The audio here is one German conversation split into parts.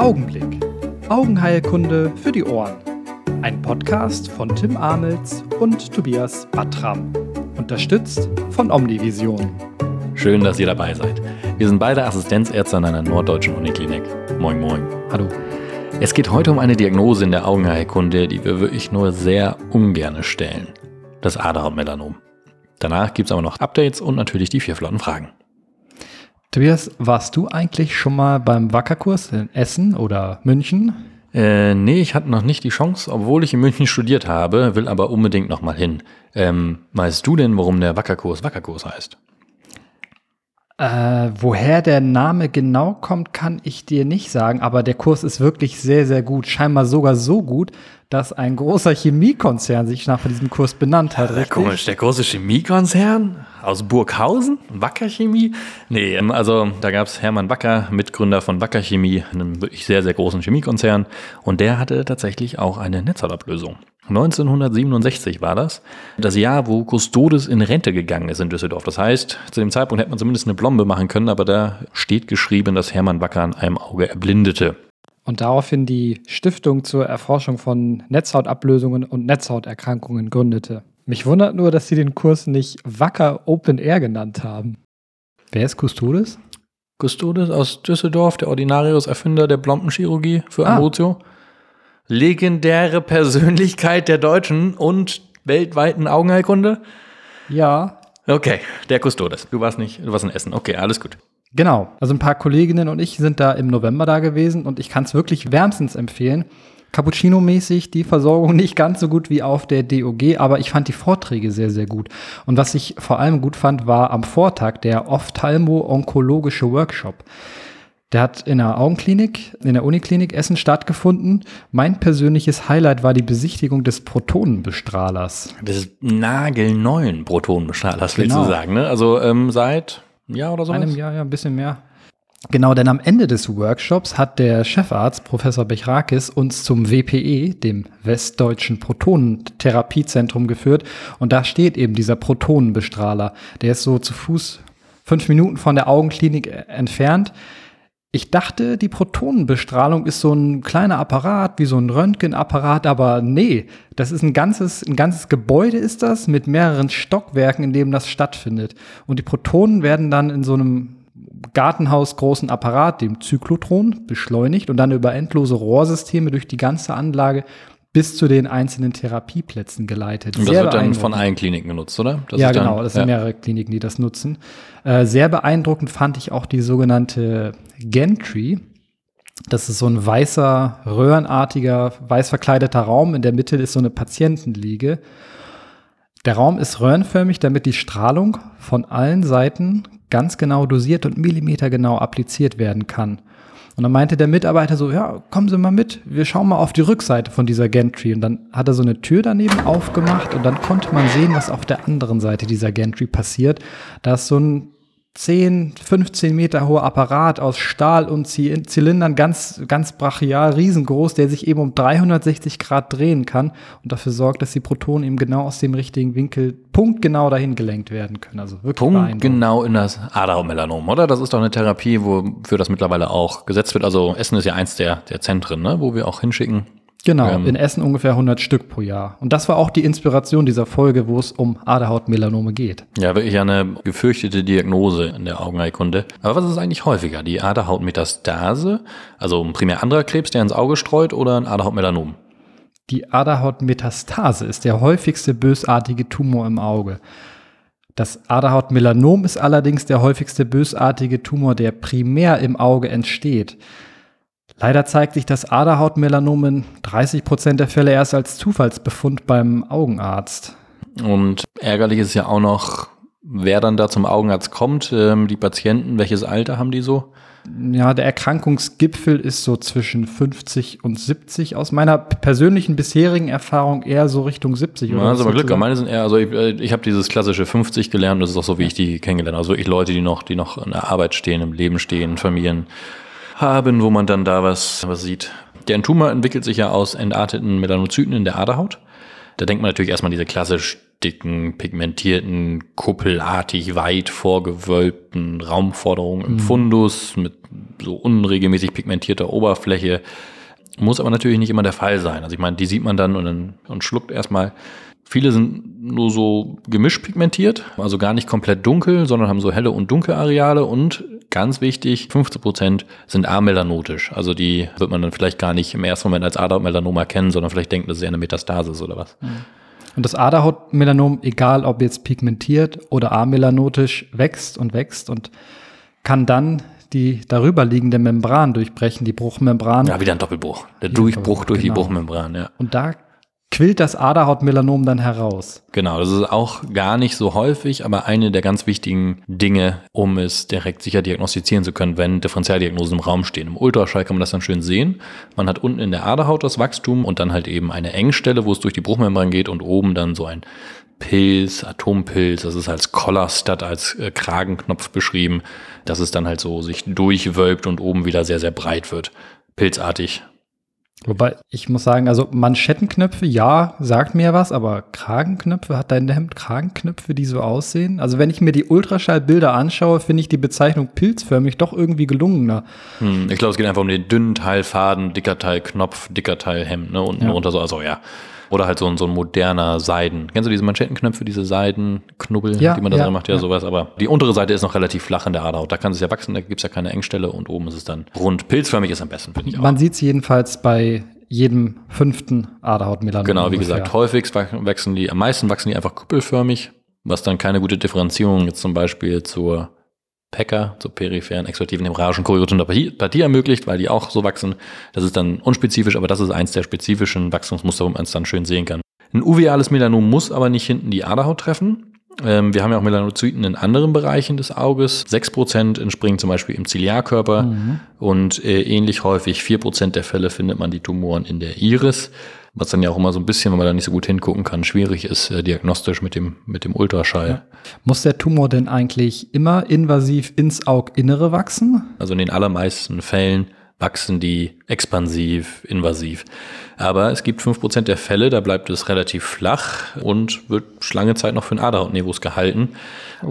Augenblick. Augenheilkunde für die Ohren. Ein Podcast von Tim Amels und Tobias Battram. Unterstützt von Omnivision. Schön, dass ihr dabei seid. Wir sind beide Assistenzärzte an einer norddeutschen Uniklinik. Moin, moin. Hallo. Es geht heute um eine Diagnose in der Augenheilkunde, die wir wirklich nur sehr ungern stellen. Das Aderhautmelanom. Danach gibt es aber noch Updates und natürlich die vier flotten Fragen. Tobias, warst du eigentlich schon mal beim Wackerkurs in Essen oder München? Äh, nee, ich hatte noch nicht die Chance, obwohl ich in München studiert habe, will aber unbedingt noch mal hin. Ähm, weißt du denn, warum der Wackerkurs Wackerkurs heißt? Äh, woher der Name genau kommt, kann ich dir nicht sagen, aber der Kurs ist wirklich sehr, sehr gut. Scheinbar sogar so gut, dass ein großer Chemiekonzern sich nach diesem Kurs benannt hat. Ja, komisch, der große Chemiekonzern aus Burghausen? Wacker Chemie? Nee, ähm, also da gab es Hermann Wacker, Mitgründer von Wacker Chemie, einem wirklich sehr, sehr großen Chemiekonzern. Und der hatte tatsächlich auch eine Netzhautablösung. 1967 war das. Das Jahr, wo Custodes in Rente gegangen ist in Düsseldorf. Das heißt, zu dem Zeitpunkt hätte man zumindest eine Blombe machen können, aber da steht geschrieben, dass Hermann Wacker an einem Auge erblindete. Und daraufhin die Stiftung zur Erforschung von Netzhautablösungen und Netzhauterkrankungen gründete. Mich wundert nur, dass sie den Kurs nicht Wacker Open Air genannt haben. Wer ist Custodes? Custodes aus Düsseldorf, der Ordinarius Erfinder der Blombenchirurgie für ah. Ambrutio legendäre Persönlichkeit der deutschen und weltweiten Augenheilkunde? Ja. Okay, der Custodes. Du warst nicht, du warst in Essen. Okay, alles gut. Genau. Also ein paar Kolleginnen und ich sind da im November da gewesen und ich kann es wirklich wärmstens empfehlen. Cappuccino-mäßig die Versorgung nicht ganz so gut wie auf der DOG, aber ich fand die Vorträge sehr, sehr gut. Und was ich vor allem gut fand, war am Vortag der Ophthalmo-onkologische Workshop. Der hat in der Augenklinik, in der Uniklinik Essen stattgefunden. Mein persönliches Highlight war die Besichtigung des Protonenbestrahlers. Des nagelneuen Protonenbestrahlers, willst genau. du sagen, ne? Also ähm, seit einem Jahr oder so? Einem Jahr, ja, ein bisschen mehr. Genau, denn am Ende des Workshops hat der Chefarzt, Professor Bechrakis, uns zum WPE, dem Westdeutschen Protonentherapiezentrum, geführt. Und da steht eben dieser Protonenbestrahler. Der ist so zu Fuß fünf Minuten von der Augenklinik äh, entfernt. Ich dachte, die Protonenbestrahlung ist so ein kleiner Apparat, wie so ein Röntgenapparat, aber nee, das ist ein ganzes, ein ganzes Gebäude ist das mit mehreren Stockwerken, in dem das stattfindet. Und die Protonen werden dann in so einem Gartenhaus großen Apparat, dem Zyklotron, beschleunigt und dann über endlose Rohrsysteme durch die ganze Anlage bis zu den einzelnen Therapieplätzen geleitet. Und das sehr wird dann von allen Kliniken genutzt, oder? Das ja, genau. das sind ja. mehrere Kliniken, die das nutzen. Äh, sehr beeindruckend fand ich auch die sogenannte Gantry. Das ist so ein weißer, röhrenartiger, weiß verkleideter Raum. In der Mitte ist so eine Patientenliege. Der Raum ist röhrenförmig, damit die Strahlung von allen Seiten ganz genau dosiert und millimetergenau appliziert werden kann. Und dann meinte der Mitarbeiter so, ja, kommen Sie mal mit, wir schauen mal auf die Rückseite von dieser Gantry. Und dann hat er so eine Tür daneben aufgemacht und dann konnte man sehen, was auf der anderen Seite dieser Gantry passiert. Da ist so ein 10, 15 Meter hoher Apparat aus Stahl und Zylindern, ganz, ganz brachial, riesengroß, der sich eben um 360 Grad drehen kann und dafür sorgt, dass die Protonen eben genau aus dem richtigen Winkel punktgenau dahin gelenkt werden können. Also wirklich Punktgenau in das Aderhautmelanom, oder? Das ist doch eine Therapie, wofür das mittlerweile auch gesetzt wird. Also Essen ist ja eins der, der Zentren, ne? wo wir auch hinschicken. Genau, ähm, in Essen ungefähr 100 Stück pro Jahr. Und das war auch die Inspiration dieser Folge, wo es um Aderhautmelanome geht. Ja, wirklich eine gefürchtete Diagnose in der Augenheilkunde. Aber was ist eigentlich häufiger? Die Aderhautmetastase, also ein primär anderer Krebs, der ins Auge streut, oder ein Aderhautmelanom? Die Aderhautmetastase ist der häufigste bösartige Tumor im Auge. Das Aderhautmelanom ist allerdings der häufigste bösartige Tumor, der primär im Auge entsteht. Leider zeigt sich das Aderhautmelanom in 30 Prozent der Fälle erst als Zufallsbefund beim Augenarzt. Und ärgerlich ist ja auch noch, wer dann da zum Augenarzt kommt, ähm, die Patienten, welches Alter haben die so? Ja, der Erkrankungsgipfel ist so zwischen 50 und 70. Aus meiner persönlichen bisherigen Erfahrung eher so Richtung 70 oder ja, also aber Glück. Meine sind eher, also ich, äh, ich habe dieses klassische 50 gelernt, das ist auch so, wie ich die kennengelernt habe. Also wirklich Leute, die noch, die noch in der Arbeit stehen, im Leben stehen, Familien haben, wo man dann da was, was sieht. Der Tumor entwickelt sich ja aus entarteten Melanozyten in der Aderhaut. Da denkt man natürlich erstmal an diese klassisch dicken, pigmentierten, kuppelartig weit vorgewölbten Raumforderungen im mhm. Fundus mit so unregelmäßig pigmentierter Oberfläche. Muss aber natürlich nicht immer der Fall sein. Also ich meine, die sieht man dann und, dann, und schluckt erstmal. Viele sind nur so gemischt pigmentiert, also gar nicht komplett dunkel, sondern haben so helle und dunkle Areale und ganz wichtig, 15 Prozent sind amelanotisch. Also die wird man dann vielleicht gar nicht im ersten Moment als Aderhautmelanom erkennen, sondern vielleicht denken, das ist ja eine Metastasis oder was. Und das Aderhautmelanom, egal ob jetzt pigmentiert oder amelanotisch, wächst und wächst und kann dann die darüber liegende Membran durchbrechen, die Bruchmembran. Ja, wieder ein Doppelbruch. Der Durchbruch durch die genau. Bruchmembran, ja. Und da quillt das Aderhautmelanom dann heraus. Genau, das ist auch gar nicht so häufig, aber eine der ganz wichtigen Dinge, um es direkt sicher diagnostizieren zu können, wenn Differentialdiagnosen im Raum stehen. Im Ultraschall kann man das dann schön sehen. Man hat unten in der Aderhaut das Wachstum und dann halt eben eine Engstelle, wo es durch die Bruchmembran geht und oben dann so ein Pilz, Atompilz, das ist als Collar-Stud, als äh, Kragenknopf beschrieben, dass es dann halt so sich durchwölbt und oben wieder sehr, sehr breit wird. Pilzartig. Wobei, ich muss sagen, also Manschettenknöpfe, ja, sagt mir was, aber Kragenknöpfe, hat dein Hemd Kragenknöpfe, die so aussehen? Also wenn ich mir die Ultraschallbilder anschaue, finde ich die Bezeichnung pilzförmig doch irgendwie gelungener. Hm, ich glaube, es geht einfach um den dünnen Teil Faden, dicker Teil Knopf, dicker Teil Hemd, ne, unten Ja. runter so, also ja. Oder halt so ein, so ein moderner Seiden. Kennst du diese Manschettenknöpfe, diese Seidenknubbel, Ja, die man da ja, drin macht? Ja, ja. sowas. Aber die untere Seite ist noch relativ flach in der Aderhaut. Da kann es ja wachsen, da gibt's ja keine Engstelle und oben ist es dann rund. Pilzförmig ist am besten, finde ich auch. Man sieht es jedenfalls bei jedem fünften Aderhautmelanom. Genau, wie ungefähr. gesagt, häufig wachsen die, am meisten wachsen die einfach kuppelförmig, was dann keine gute Differenzierung jetzt zum Beispiel zur PECA, zur peripheren exudativen hämorrhagischen Choriotopathie ermöglicht, weil die auch so wachsen. Das ist dann unspezifisch, aber das ist eins der spezifischen Wachstumsmuster, wo man es dann schön sehen kann. Ein uveales Melanom muss aber nicht hinten die Aderhaut treffen. Ähm, wir haben ja auch Melanozyten in anderen Bereichen des Auges. 6% entspringen zum Beispiel im Ziliarkörper Mhm. und äh, ähnlich häufig 4% der Fälle findet man die Tumoren in der Iris. Was dann ja auch immer so ein bisschen, wenn man da nicht so gut hingucken kann, schwierig ist, äh, diagnostisch mit dem, mit dem Ultraschall. Muss der Tumor denn eigentlich immer invasiv ins Auginnere wachsen? Also in den allermeisten Fällen wachsen die expansiv, invasiv. Aber es gibt 5% der Fälle, da bleibt es relativ flach und wird lange Zeit noch für einen Aderhautnevus gehalten.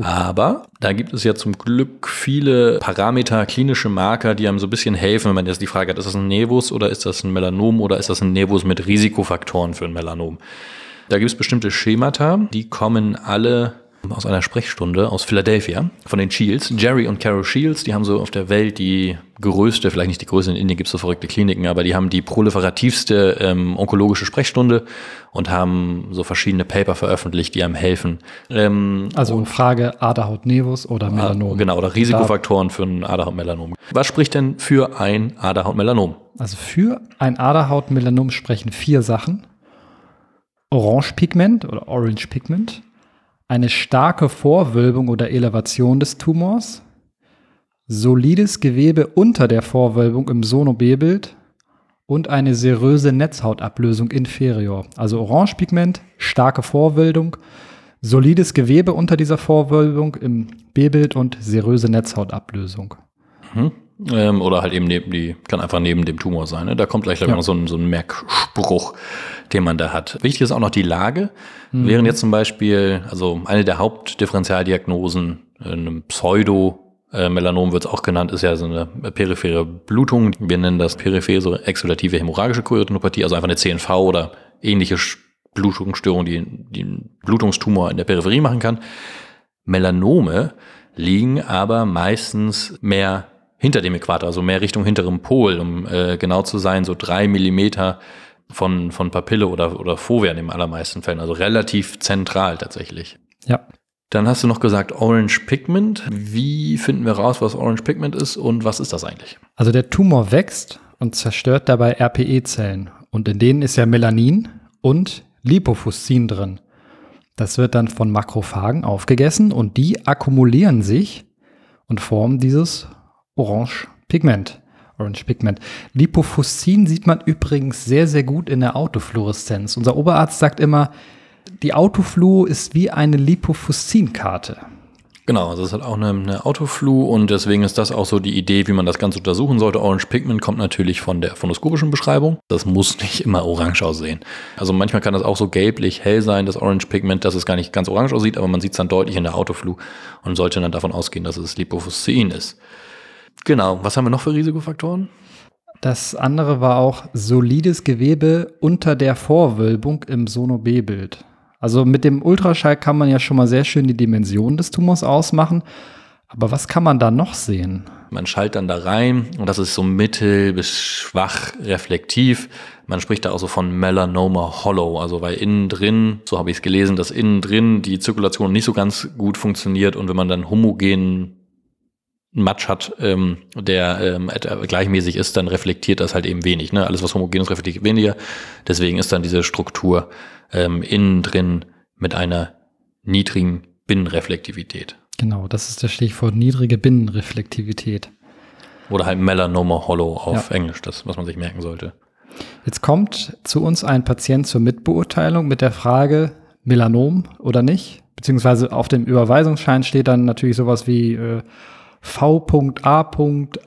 Aber da gibt es ja zum Glück viele Parameter, klinische Marker, die einem so ein bisschen helfen, wenn man jetzt die Frage hat, ist das ein Nevus oder ist das ein Melanom oder ist das ein Nevus mit Risikofaktoren für ein Melanom? Da gibt es bestimmte Schemata, die kommen alle aus einer Sprechstunde aus Philadelphia von den Shields. Jerry und Carol Shields, die haben so auf der Welt die größte, vielleicht nicht die größte, in Indien gibt es so verrückte Kliniken, aber die haben die proliferativste ähm, onkologische Sprechstunde und haben so verschiedene Paper veröffentlicht, die einem helfen. Ähm, Also Frage Aderhaut nevus oder Melanom. Genau, oder Risikofaktoren für ein Aderhautmelanom. Was spricht denn für ein Aderhautmelanom? Also für ein Aderhautmelanom sprechen vier Sachen. Orangepigment oder Orange Pigment, eine starke Vorwölbung oder Elevation des Tumors, solides Gewebe unter der Vorwölbung im Sono-B-Bild und eine seröse Netzhautablösung inferior. Also Orangepigment, starke Vorwölbung, solides Gewebe unter dieser Vorwölbung im B-Bild und seröse Netzhautablösung. Ähm, oder halt eben neben die, kann einfach neben dem Tumor sein. Ne? Da kommt gleich, glaube ich, Ja. noch so ein, so ein Merkspruch, den man da hat. Wichtig ist auch noch die Lage. Während jetzt zum Beispiel, also eine der Hauptdifferentialdiagnosen, äh, einem Pseudo- Melanom wird es auch genannt, ist ja so eine periphere Blutung. Wir nennen das periphere exudative hämorrhagische Choriotopathie, also einfach eine CNV oder ähnliche Blutungsstörung, die, die einen Blutungstumor in der Peripherie machen kann. Melanome liegen aber meistens mehr hinter dem Äquator, also mehr Richtung hinterem Pol, um äh, genau zu sein, so drei Millimeter von, von Papille oder, oder Fovea in den allermeisten Fällen, also relativ zentral tatsächlich. Ja. Dann hast du noch gesagt Orange Pigment. Wie finden wir raus, was Orange Pigment ist und was ist das eigentlich? Also der Tumor wächst und zerstört dabei RPE-Zellen. Und in denen ist ja Melanin und Lipofuscin drin. Das wird dann von Makrophagen aufgegessen und die akkumulieren sich und formen dieses Orange Pigment. Orange Pigment. Lipofuscin sieht man übrigens sehr, sehr gut in der Autofluoreszenz. Unser Oberarzt sagt immer, die Autofluo ist wie eine Lipofuscin-Karte. Genau, also es hat auch eine, eine Autoflu und deswegen ist das auch so die Idee, wie man das Ganze untersuchen sollte. Orange Pigment kommt natürlich von der phonoskopischen Beschreibung. Das muss nicht immer orange aussehen. Also manchmal kann das auch so gelblich hell sein, das Orange Pigment, dass es gar nicht ganz orange aussieht, aber man sieht es dann deutlich in der Autoflu und sollte dann davon ausgehen, dass es Lipofuscin ist. Genau. Was haben wir noch für Risikofaktoren? Das andere war auch solides Gewebe unter der Vorwölbung im Sono-B-Bild. Also mit dem Ultraschall kann man ja schon mal sehr schön die Dimension des Tumors ausmachen. Aber was kann man da noch sehen? Man schaltet dann da rein und das ist so mittel bis schwach reflektiv. Man spricht da auch so von Melanoma Hollow, also weil innen drin, so habe ich es gelesen, dass innen drin die Zirkulation nicht so ganz gut funktioniert und wenn man dann homogenen Matsch hat, ähm, der ähm, gleichmäßig ist, dann reflektiert das halt eben wenig. Ne? Alles, was homogen ist, reflektiert weniger. Deswegen ist dann diese Struktur ähm, innen drin mit einer niedrigen Binnenreflektivität. Genau, das ist das Stichwort niedrige Binnenreflektivität. Oder halt Melanoma Hollow auf ja. Englisch, das, was man sich merken sollte. Jetzt kommt zu uns ein Patient zur Mitbeurteilung mit der Frage, Melanom oder nicht? Beziehungsweise auf dem Überweisungsschein steht dann natürlich sowas wie äh, V.A.AH-MM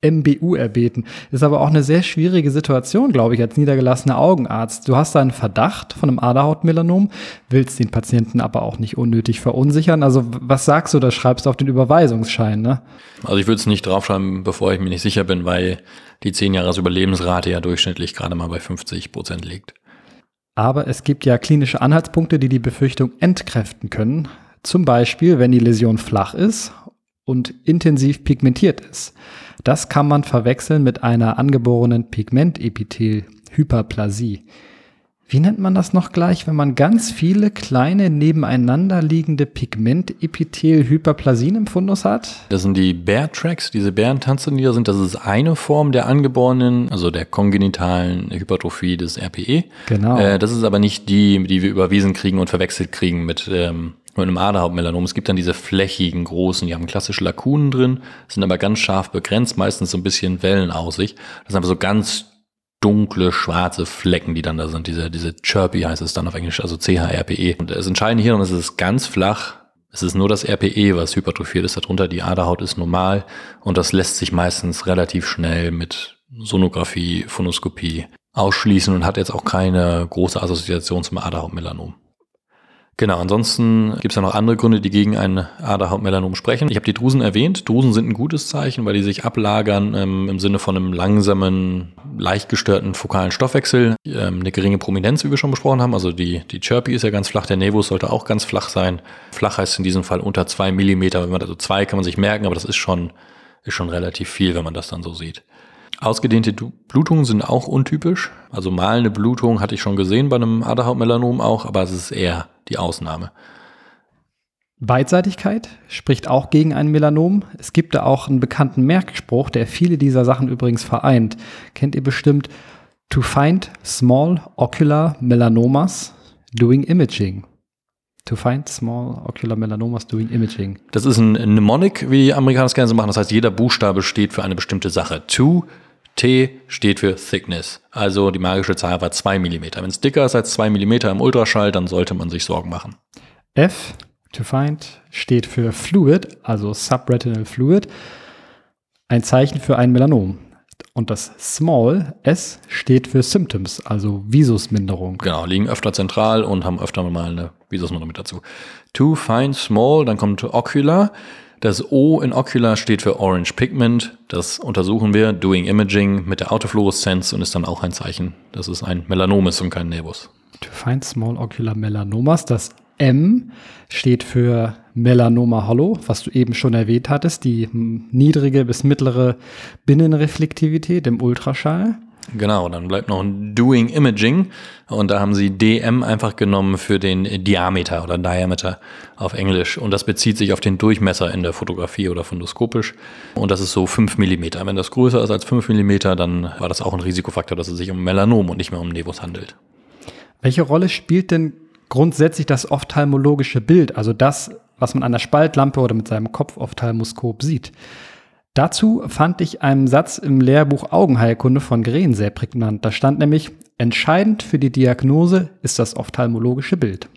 MBU erbeten. Ist aber auch eine sehr schwierige Situation, glaube ich, als niedergelassener Augenarzt. Du hast einen Verdacht von einem Aderhautmelanom, willst den Patienten aber auch nicht unnötig verunsichern. Also was sagst du, da schreibst du auf den Überweisungsschein, ne? Also ich würde es nicht draufschreiben, bevor ich mir nicht sicher bin, weil die 10 Jahres Überlebensrate ja durchschnittlich gerade mal bei 50 Prozent liegt. Aber es gibt ja klinische Anhaltspunkte, die die Befürchtung entkräften können. Zum Beispiel, wenn die Läsion flach ist und intensiv pigmentiert ist. Das kann man verwechseln mit einer angeborenen Pigmentepithel-Hyperplasie. Wie nennt man das noch gleich, wenn man ganz viele kleine nebeneinander liegende Pigmentepithel-Hyperplasien im Fundus hat? Das sind die Bear Tracks, diese Bärentanzanier sind, das ist eine Form der angeborenen, also der kongenitalen Hypertrophie des RPE. Genau. Äh, das ist aber nicht die, die wir überwiesen kriegen und verwechselt kriegen mit ähm, mit einem Aderhauptmelanom. Es gibt dann diese flächigen, großen, die haben klassische Lakunen drin, sind aber ganz scharf begrenzt, meistens so ein bisschen wellenaussig. Das sind aber so ganz dunkle, schwarze Flecken, die dann da sind. Diese, diese Chirpy heißt es dann auf Englisch, also CHRPE. Und das Entscheidende hier, und es ist ganz flach, es ist nur das RPE, was hypertrophiert ist darunter. Die Aderhaut ist normal und das lässt sich meistens relativ schnell mit Sonographie, Phonoskopie ausschließen und hat jetzt auch keine große Assoziation zum Aderhautmelanom. Genau, ansonsten gibt es ja noch andere Gründe, die gegen ein Aderhautmelanom sprechen. Ich habe die Drusen erwähnt. Drusen sind ein gutes Zeichen, weil die sich ablagern ähm, im Sinne von einem langsamen, leicht gestörten fokalen Stoffwechsel. Ähm, eine geringe Prominenz, wie wir schon besprochen haben. Also die, die Chirpy ist ja ganz flach, der Nevus sollte auch ganz flach sein. Flach heißt in diesem Fall unter zwei Millimeter. Also zwei kann man sich merken, aber das ist schon, ist schon relativ viel, wenn man das dann so sieht. Ausgedehnte Blutungen sind auch untypisch. Also malende Blutung hatte ich schon gesehen bei einem Aderhautmelanom auch, aber es ist eher die Ausnahme. Beidseitigkeit spricht auch gegen ein Melanom. Es gibt da auch einen bekannten Merkspruch, der viele dieser Sachen übrigens vereint. Kennt ihr bestimmt To find small ocular melanomas doing imaging. To find small ocular melanomas doing imaging. Das ist ein Mnemonic, wie die Amerikaner es gerne so machen. Das heißt, jeder Buchstabe steht für eine bestimmte Sache. To T steht für Thickness. Also die magische Zahl war 2 mm. Wenn es dicker ist als 2 mm im Ultraschall, dann sollte man sich Sorgen machen. F, to find, steht für Fluid, also Subretinal Fluid. Ein Zeichen für ein Melanom. Und das Small, S, steht für Symptoms, also Visusminderung. Genau, liegen öfter zentral und haben öfter mal eine Visusminderung mit dazu. To find small, dann kommt Ocular. Das O in Ocular steht für Orange Pigment. Das untersuchen wir, Doing Imaging mit der Autofluoreszenz und ist dann auch ein Zeichen, dass es ein Melanom ist und kein Nevus. To find small ocular melanomas. Das M steht für Melanoma Hollow, was du eben schon erwähnt hattest, die niedrige bis mittlere Binnenreflektivität im Ultraschall. Genau, dann bleibt noch ein Doing Imaging und da haben sie DM einfach genommen für den Diameter oder Diameter auf Englisch und das bezieht sich auf den Durchmesser in der Fotografie oder fundoskopisch und das ist so 5 mm. Wenn das größer ist als 5 mm, dann war das auch ein Risikofaktor, dass es sich um Melanom und nicht mehr um Nevus handelt. Welche Rolle spielt denn grundsätzlich das ophthalmologische Bild, also das, was man an der Spaltlampe oder mit seinem Kopfophthalmoskop sieht? Dazu fand ich einen Satz im Lehrbuch Augenheilkunde von Green sehr prägnant. Da stand nämlich, entscheidend für die Diagnose ist das ophthalmologische Bild.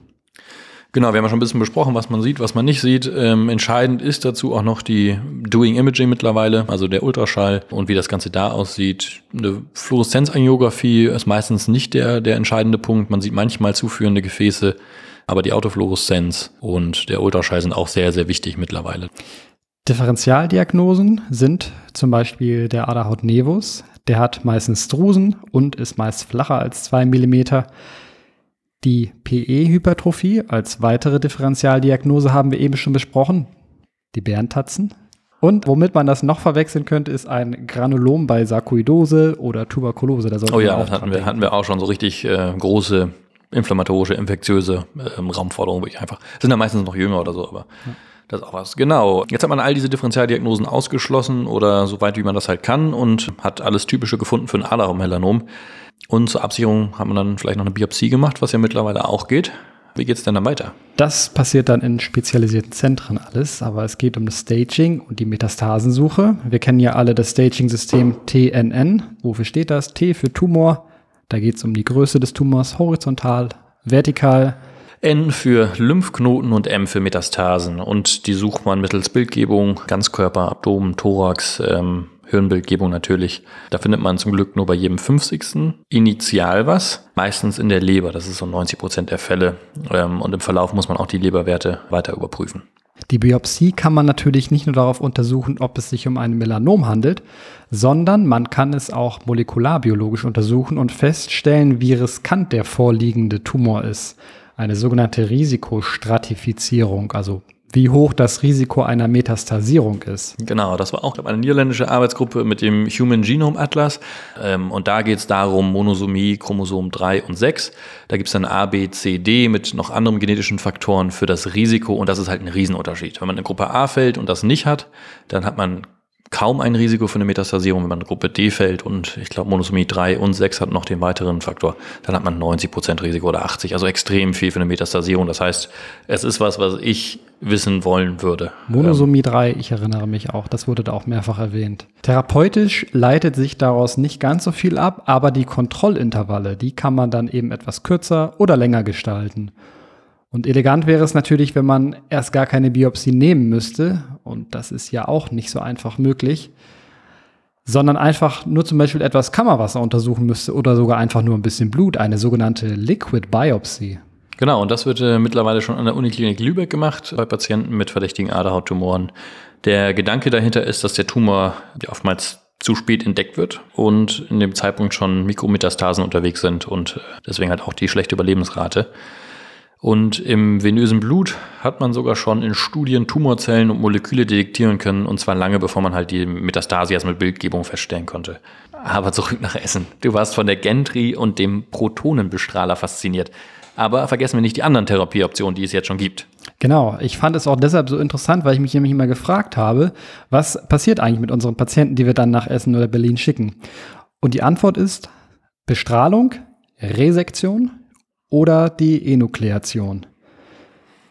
Genau, wir haben ja schon ein bisschen besprochen, was man sieht, was man nicht sieht. Ähm, entscheidend ist dazu auch noch die Doing Imaging mittlerweile, also der Ultraschall und wie das Ganze da aussieht. Eine Fluoreszenzangiografie ist meistens nicht der, der entscheidende Punkt. Man sieht manchmal zuführende Gefäße, aber die Autofluoreszenz und der Ultraschall sind auch sehr, sehr wichtig mittlerweile. Differentialdiagnosen sind zum Beispiel der Aderhaut nevus. Der hat meistens Drusen und ist meist flacher als 2 mm. Die PE-Hypertrophie als weitere Differentialdiagnose haben wir eben schon besprochen. Die Bärentatzen. Und womit man das noch verwechseln könnte, ist ein Granulom bei Sarkoidose oder Tuberkulose. Da oh ja, das hatten wir, hatten wir auch schon so richtig äh, große inflammatorische, infektiöse ähm, Raumforderungen, wirklich einfach. Sind da meistens noch jünger oder so, aber ja. Das ist auch was. Genau. Jetzt hat man all diese Differentialdiagnosen ausgeschlossen oder so weit, wie man das halt kann und hat alles Typische gefunden für ein Adermelanom. Und zur Absicherung hat man dann vielleicht noch eine Biopsie gemacht, was ja mittlerweile auch geht. Wie geht es denn dann weiter? Das passiert dann in spezialisierten Zentren alles, aber es geht um das Staging und die Metastasensuche. Wir kennen ja alle das Staging-System TNN. Wofür steht das? T für Tumor, da geht es um die Größe des Tumors horizontal, vertikal. N für Lymphknoten und M für Metastasen. Und die sucht man mittels Bildgebung, Ganzkörper, Abdomen, Thorax, ähm, Hirnbildgebung natürlich. Da findet man zum Glück nur bei jedem 50. Initial was, meistens in der Leber. Das ist so 90 Prozent der Fälle. Ähm, und im Verlauf muss man auch die Leberwerte weiter überprüfen. Die Biopsie kann man natürlich nicht nur darauf untersuchen, ob es sich um ein Melanom handelt, sondern man kann es auch molekularbiologisch untersuchen und feststellen, wie riskant der vorliegende Tumor ist. Eine sogenannte Risikostratifizierung, also wie hoch das Risiko einer Metastasierung ist. Genau, das war auch eine niederländische Arbeitsgruppe mit dem Human Genome Atlas. Ähm, und da geht es darum, Monosomie, Chromosom 3 und 6. Da gibt es dann A, B, C, D mit noch anderen genetischen Faktoren für das Risiko. Und das ist halt ein Riesenunterschied. Wenn man in Gruppe A fällt und das nicht hat, dann hat man kaum ein Risiko für eine Metastasierung, wenn man in Gruppe D fällt und ich glaube Monosomie 3 und 6 hat noch den weiteren Faktor, dann hat man 90% Risiko oder 80, also extrem viel für eine Metastasierung. Das heißt, es ist was, was ich wissen wollen würde. Monosomie 3, ich erinnere mich auch, das wurde da auch mehrfach erwähnt. Therapeutisch leitet sich daraus nicht ganz so viel ab, aber die Kontrollintervalle, die kann man dann eben etwas kürzer oder länger gestalten. Und elegant wäre es natürlich, wenn man erst gar keine Biopsie nehmen müsste, und das ist ja auch nicht so einfach möglich, sondern einfach nur zum Beispiel etwas Kammerwasser untersuchen müsste oder sogar einfach nur ein bisschen Blut, eine sogenannte Liquid Biopsy. Genau, und das wird äh, mittlerweile schon an der Uniklinik Lübeck gemacht bei Patienten mit verdächtigen Aderhauttumoren. Der Gedanke dahinter ist, dass der Tumor oftmals zu spät entdeckt wird und in dem Zeitpunkt schon Mikrometastasen unterwegs sind und äh, deswegen halt auch die schlechte Überlebensrate. Und im venösen Blut hat man sogar schon in Studien Tumorzellen und Moleküle detektieren können, und zwar lange bevor man halt die Metastasie erst mit Bildgebung feststellen konnte. Aber zurück nach Essen. Du warst von der Gentry und dem Protonenbestrahler fasziniert. Aber vergessen wir nicht die anderen Therapieoptionen, die es jetzt schon gibt. Genau, ich fand es auch deshalb so interessant, weil ich mich nämlich immer gefragt habe, was passiert eigentlich mit unseren Patienten, die wir dann nach Essen oder Berlin schicken? Und die Antwort ist Bestrahlung, Resektion, oder die Enukleation.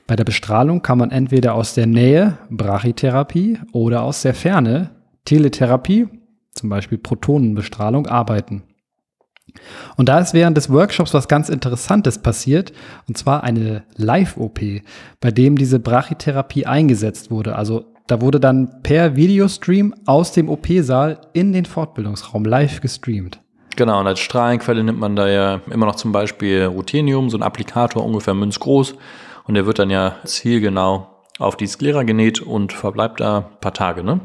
Bei der Bestrahlung kann man entweder aus der Nähe Brachytherapie oder aus der Ferne Teletherapie, zum Beispiel Protonenbestrahlung, arbeiten. Und da ist während des Workshops was ganz Interessantes passiert, und zwar eine Live-OP, bei dem diese Brachytherapie eingesetzt wurde. Also da wurde dann per Videostream aus dem OP-Saal in den Fortbildungsraum live gestreamt. Genau, und als Strahlenquelle nimmt man da ja immer noch zum Beispiel Ruthenium, so ein Applikator ungefähr münzgroß. Und der wird dann ja zielgenau auf die Sklera genäht und verbleibt da ein paar Tage. Ne?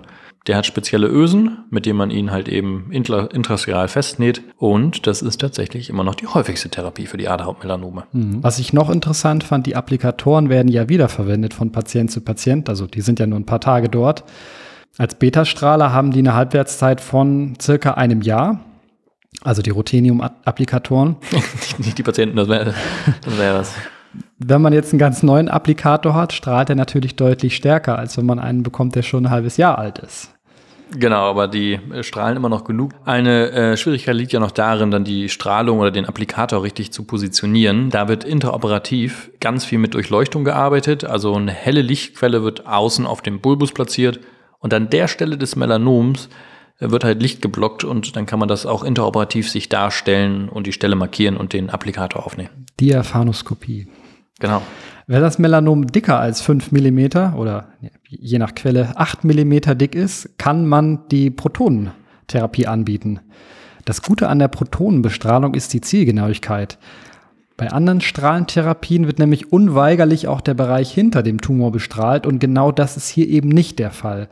Der hat spezielle Ösen, mit denen man ihn halt eben intraskeral festnäht. Und das ist tatsächlich immer noch die häufigste Therapie für die Aderhautmelanome. Mhm. Was ich noch interessant fand, die Applikatoren werden ja wiederverwendet von Patient zu Patient. Also die sind ja nur ein paar Tage dort. Als Betastrahler haben die eine Halbwertszeit von circa einem Jahr. Also die Ruthenium-Applikatoren. Nicht die Patienten, das wäre das wär was. Wenn man jetzt einen ganz neuen Applikator hat, strahlt er natürlich deutlich stärker, als wenn man einen bekommt, der schon ein halbes Jahr alt ist. Genau, aber die äh, strahlen immer noch genug. Eine äh, Schwierigkeit liegt ja noch darin, dann die Strahlung oder den Applikator richtig zu positionieren. Da wird interoperativ ganz viel mit Durchleuchtung gearbeitet. Also eine helle Lichtquelle wird außen auf dem Bulbus platziert und an der Stelle des Melanoms wird halt Licht geblockt und dann kann man das auch interoperativ sich darstellen und die Stelle markieren und den Applikator aufnehmen. Diaphanoskopie. Genau. Wenn das Melanom dicker als 5 mm oder je nach Quelle 8 mm dick ist, kann man die Protonentherapie anbieten. Das Gute an der Protonenbestrahlung ist die Zielgenauigkeit. Bei anderen Strahlentherapien wird nämlich unweigerlich auch der Bereich hinter dem Tumor bestrahlt und genau das ist hier eben nicht der Fall.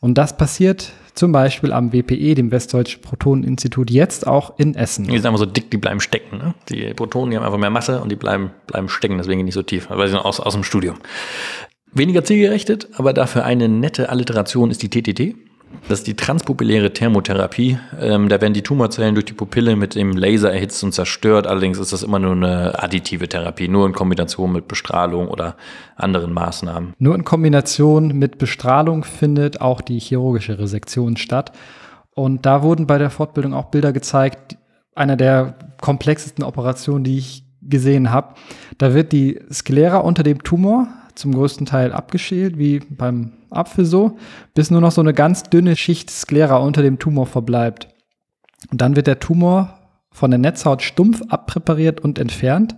Und das passiert zum Beispiel am WPE, dem Westdeutschen Protoneninstitut, jetzt auch in Essen. Die sind einfach so dick, die bleiben stecken. Ne? Die Protonen, die haben einfach mehr Masse und die bleiben, bleiben stecken, deswegen nicht so tief. Aber sie sind aus, aus dem Studium. Weniger zielgerichtet, aber dafür eine nette Alliteration ist die TTT. Das ist die transpupilläre Thermotherapie. Ähm, da werden die Tumorzellen durch die Pupille mit dem Laser erhitzt und zerstört. Allerdings ist das immer nur eine additive Therapie, nur in Kombination mit Bestrahlung oder anderen Maßnahmen. Nur in Kombination mit Bestrahlung findet auch die chirurgische Resektion statt. Und da wurden bei der Fortbildung auch Bilder gezeigt, einer der komplexesten Operationen, die ich gesehen habe. Da wird die Sklera unter dem Tumor zum größten Teil abgeschält, wie beim Apfel so, bis nur noch so eine ganz dünne Schicht Sklera unter dem Tumor verbleibt. Und dann wird der Tumor von der Netzhaut stumpf abpräpariert und entfernt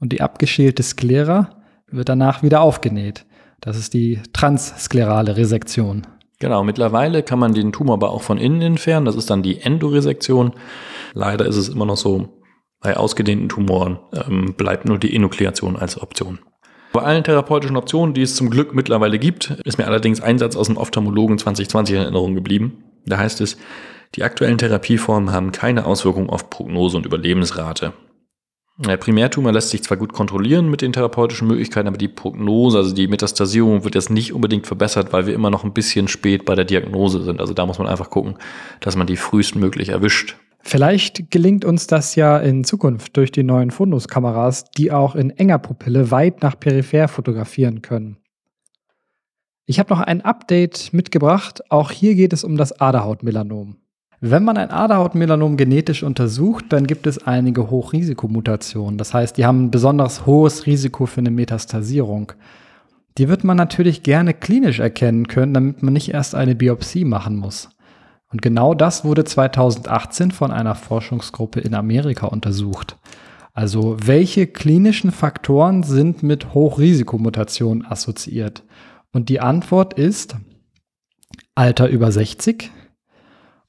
und die abgeschälte Sklera wird danach wieder aufgenäht. Das ist die transklerale Resektion. Genau, mittlerweile kann man den Tumor aber auch von innen entfernen. Das ist dann die Endoresektion. Leider ist es immer noch so, bei ausgedehnten Tumoren ähm, bleibt nur die Enukleation als Option. Bei allen therapeutischen Optionen, die es zum Glück mittlerweile gibt, ist mir allerdings ein Satz aus dem Ophthalmologen 2020 in Erinnerung geblieben. Da heißt es, die aktuellen Therapieformen haben keine Auswirkung auf Prognose und Überlebensrate. Der Primärtumor lässt sich zwar gut kontrollieren mit den therapeutischen Möglichkeiten, aber die Prognose, also die Metastasierung, wird jetzt nicht unbedingt verbessert, weil wir immer noch ein bisschen spät bei der Diagnose sind. Also da muss man einfach gucken, dass man die frühestmöglich erwischt. Vielleicht gelingt uns das ja in Zukunft durch die neuen Funduskameras, die auch in enger Pupille weit nach peripher fotografieren können. Ich habe noch ein Update mitgebracht. Auch hier geht es um das Aderhautmelanom. Wenn man ein Aderhautmelanom genetisch untersucht, dann gibt es einige Hochrisikomutationen. Das heißt, die haben ein besonders hohes Risiko für eine Metastasierung. Die wird man natürlich gerne klinisch erkennen können, damit man nicht erst eine Biopsie machen muss. Und genau das wurde 2018 von einer Forschungsgruppe in Amerika untersucht. Also welche klinischen Faktoren sind mit Hochrisikomutationen assoziiert? Und die Antwort ist Alter über 60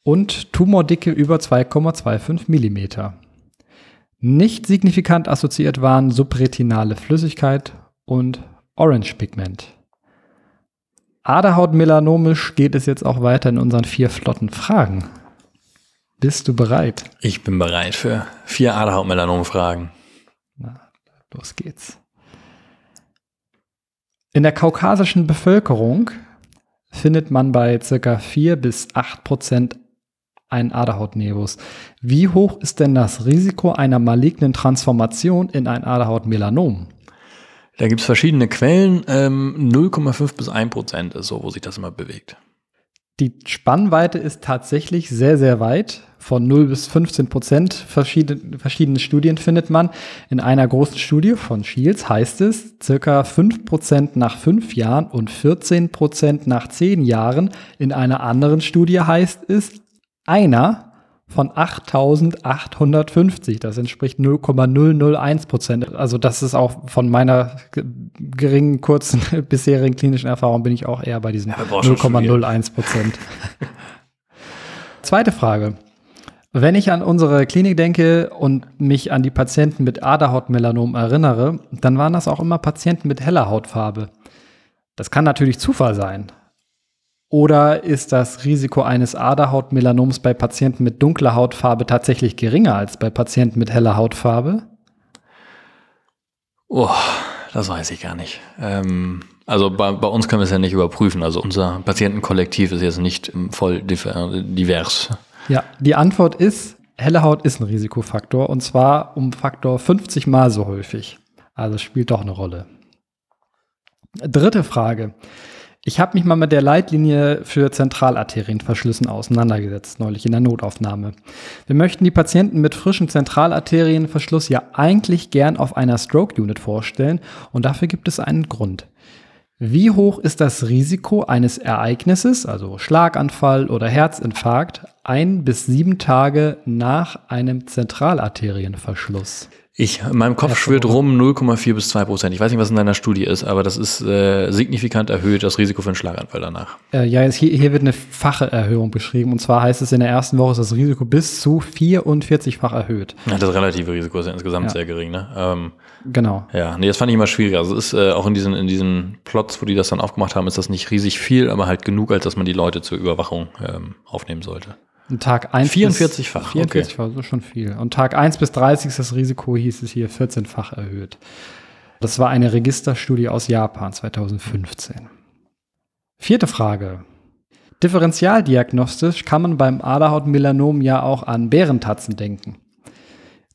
und Tumordicke über 2,25 Millimeter. Nicht signifikant assoziiert waren subretinale Flüssigkeit und Orange-Pigment. Aderhautmelanomisch geht es jetzt auch weiter in unseren vier flotten Fragen. Bist du bereit? Ich bin bereit für vier Aderhautmelanom-Fragen. Na, los geht's. In der kaukasischen Bevölkerung findet man bei ca. 4 bis 8 Prozent einen Aderhautnebus. Wie hoch ist denn das Risiko einer malignen Transformation in ein Aderhautmelanom? Da gibt es verschiedene Quellen. Ähm, 0,5 bis 1 Prozent ist so, wo sich das immer bewegt. Die Spannweite ist tatsächlich sehr, sehr weit. Von 0 bis 15 Prozent verschiedene, verschiedene Studien findet man. In einer großen Studie von Shields heißt es, circa 5 Prozent nach 5 Jahren und 14 Prozent nach 10 Jahren. In einer anderen Studie heißt es, einer von 8.850. Das entspricht 0,001 Prozent. Also das ist auch von meiner geringen, kurzen bisherigen klinischen Erfahrung bin ich auch eher bei diesen ja, 0,01 Prozent. Zweite Frage. Wenn ich an unsere Klinik denke und mich an die Patienten mit Aderhautmelanom erinnere, dann waren das auch immer Patienten mit heller Hautfarbe. Das kann natürlich Zufall sein. Oder ist das Risiko eines Aderhautmelanoms bei Patienten mit dunkler Hautfarbe tatsächlich geringer als bei Patienten mit heller Hautfarbe? Oh, das weiß ich gar nicht. Ähm, also bei, bei, uns können wir es ja nicht überprüfen. Also unser Patientenkollektiv ist jetzt nicht voll divers. Ja, die Antwort ist, helle Haut ist ein Risikofaktor und zwar um Faktor 50 mal so häufig. Also spielt doch eine Rolle. Dritte Frage. Ich habe mich mal mit der Leitlinie für Zentralarterienverschlüssen auseinandergesetzt, neulich in der Notaufnahme. Wir möchten die Patienten mit frischem Zentralarterienverschluss ja eigentlich gern auf einer Stroke Unit vorstellen und dafür gibt es einen Grund. Wie hoch ist das Risiko eines Ereignisses, also Schlaganfall oder Herzinfarkt, ein bis sieben Tage nach einem Zentralarterienverschluss? Ich, in meinem Kopf schwirrt rum 0,4 bis 2 Prozent. Ich weiß nicht, was in deiner Studie ist, aber das ist äh, signifikant erhöht, das Risiko für einen Schlaganfall danach. Äh, ja, jetzt hier, hier wird eine fache Erhöhung beschrieben. Und zwar heißt es, in der ersten Woche ist das Risiko bis zu 44-fach erhöht. Ja, das relative Risiko ist ja insgesamt Ja. sehr gering, ne? Ähm, Genau. ja, nee, das fand ich immer schwieriger. Also es ist äh, auch in diesen, in diesen Plots, wo die das dann aufgemacht haben, ist das nicht riesig viel, aber halt genug, als dass man die Leute zur Überwachung ähm, aufnehmen sollte. Und Tag 1 44-fach, Bis, 44-fach, das ist schon viel. Und Tag 1 bis 30 ist das Risiko, hieß es hier, 14-fach erhöht. Das war eine Registerstudie aus Japan 2015. Vierte Frage. Differentialdiagnostisch kann man beim Aderhautmelanom ja auch an Bärentatzen denken.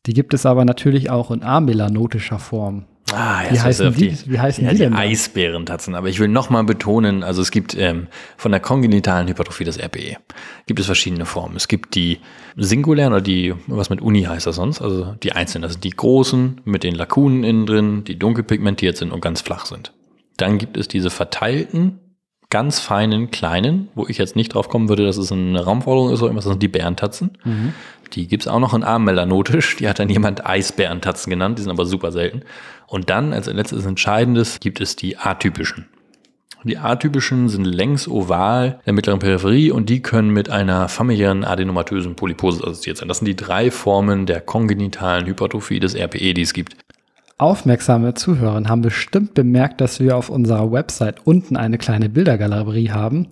Die gibt es aber natürlich auch in amelanotischer Form. Ah, Wie so heißen auf die- wie heißen ja, die die denn dann? Eisbärentatzen. Aber ich will nochmal betonen, also es gibt ähm, von der kongenitalen Hypertrophie des RPE gibt es verschiedene Formen. Es gibt die singulären oder die, was mit Uni heißt das sonst, also die einzelnen. Das sind die großen mit den Lakunen innen drin, die dunkel pigmentiert sind und ganz flach sind. Dann gibt es diese verteilten, ganz feinen, kleinen, wo ich jetzt nicht drauf kommen würde, dass es eine Raumforderung ist oder irgendwas, das sind die Bärentatzen. Die gibt's auch noch in armmelanotisch. Die hat dann jemand Eisbärentatzen genannt. Die sind aber super selten. Und dann als letztes Entscheidendes gibt es die atypischen. Die atypischen sind längs oval der mittleren Peripherie und die können mit einer familiären adenomatösen Polypose assoziiert sein. Das sind die drei Formen der kongenitalen Hypertrophie des RPE, die es gibt. Aufmerksame Zuhörer haben bestimmt bemerkt, dass wir auf unserer Website unten eine kleine Bildergalerie haben.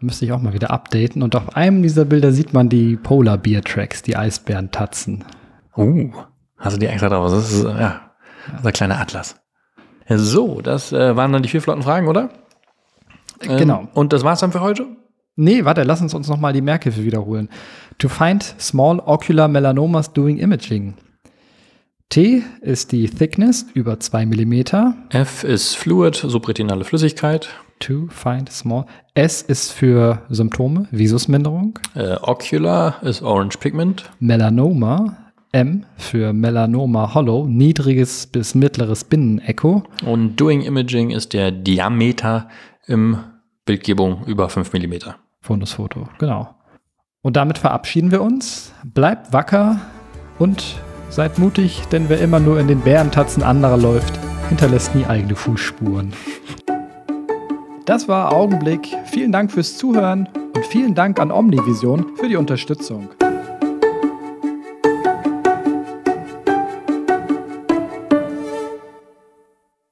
Müsste ich auch mal wieder updaten. Und auf einem dieser Bilder sieht man die Polar Bear Tracks, die Eisbärentatzen. Uh, hast du die extra drauf? Das ist, ja, ein kleiner Atlas. So, das äh, waren dann die vier flotten Fragen, oder? Ähm, Genau. Und das war's dann für heute? Nee, warte, lass uns uns nochmal die Merkhilfe wiederholen. To find small ocular melanomas doing imaging. T ist die Thickness über 2 mm. F ist Fluid, subretinale Flüssigkeit. To find small. S ist für Symptome, Visusminderung. Äh, Ocular ist Orange Pigment. Melanoma. M für Melanoma Hollow, niedriges bis mittleres Binnenecho. Und Doing Imaging ist der Diameter im Bildgebung über 5 mm. Fundusfoto, genau. Und damit verabschieden wir uns. Bleibt wacker und seid mutig, denn wer immer nur in den Bärentatzen anderer läuft, hinterlässt nie eigene Fußspuren. Das war Augenblick. Vielen Dank fürs Zuhören und vielen Dank an Omnivision für die Unterstützung.